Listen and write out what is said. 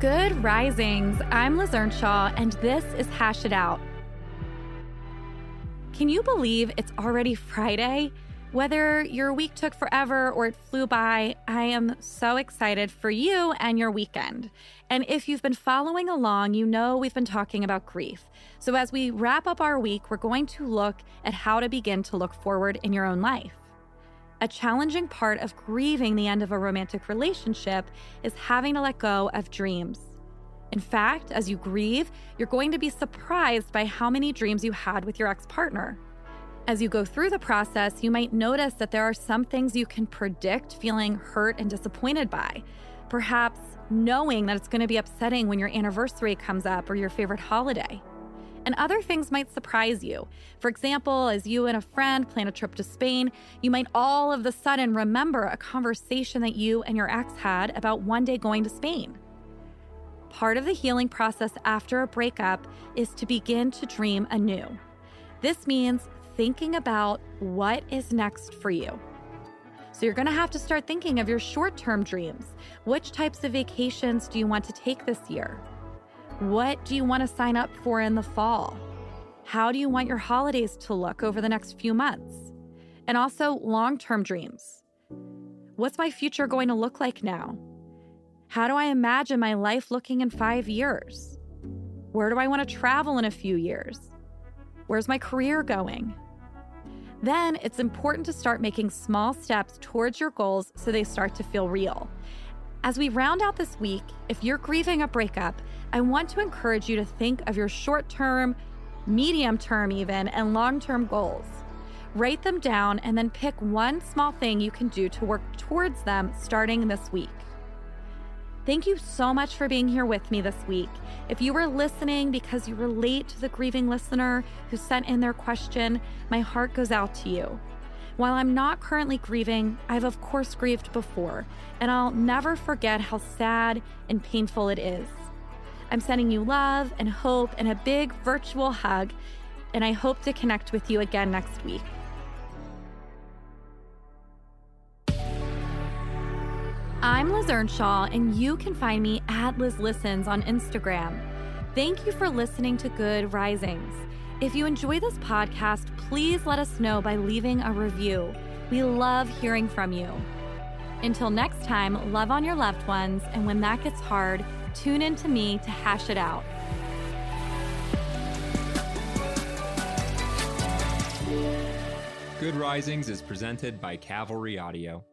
Good risings. I'm Liz Earnshaw, and this is Hash It Out. Can you believe it's already Friday? Whether your week took forever or it flew by, I am so excited for you and your weekend. And if you've been following along, you know we've been talking about grief. So as we wrap up our week, we're going to look at how to begin to look forward in your own life. A challenging part of grieving the end of a romantic relationship is having to let go of dreams. In fact, as you grieve, you're going to be surprised by how many dreams you had with your ex partner. As you go through the process, you might notice that there are some things you can predict feeling hurt and disappointed by. Perhaps knowing that it's going to be upsetting when your anniversary comes up or your favorite holiday. And other things might surprise you. For example, as you and a friend plan a trip to Spain, you might all of a sudden remember a conversation that you and your ex had about one day going to Spain. Part of the healing process after a breakup is to begin to dream anew. This means thinking about what is next for you. So you're going to have to start thinking of your short term dreams. Which types of vacations do you want to take this year? What do you want to sign up for in the fall? How do you want your holidays to look over the next few months? And also long term dreams. What's my future going to look like now? How do I imagine my life looking in five years? Where do I want to travel in a few years? Where's my career going? Then it's important to start making small steps towards your goals so they start to feel real. As we round out this week, if you're grieving a breakup, I want to encourage you to think of your short term, medium term, even, and long term goals. Write them down and then pick one small thing you can do to work towards them starting this week. Thank you so much for being here with me this week. If you were listening because you relate to the grieving listener who sent in their question, my heart goes out to you. While I'm not currently grieving, I've of course grieved before, and I'll never forget how sad and painful it is. I'm sending you love and hope and a big virtual hug, and I hope to connect with you again next week. I'm Liz Earnshaw, and you can find me at Liz Listens on Instagram. Thank you for listening to Good Risings. If you enjoy this podcast, please let us know by leaving a review. We love hearing from you. Until next time, love on your loved ones, and when that gets hard, tune in to me to hash it out. Good Risings is presented by Cavalry Audio.